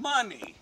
money.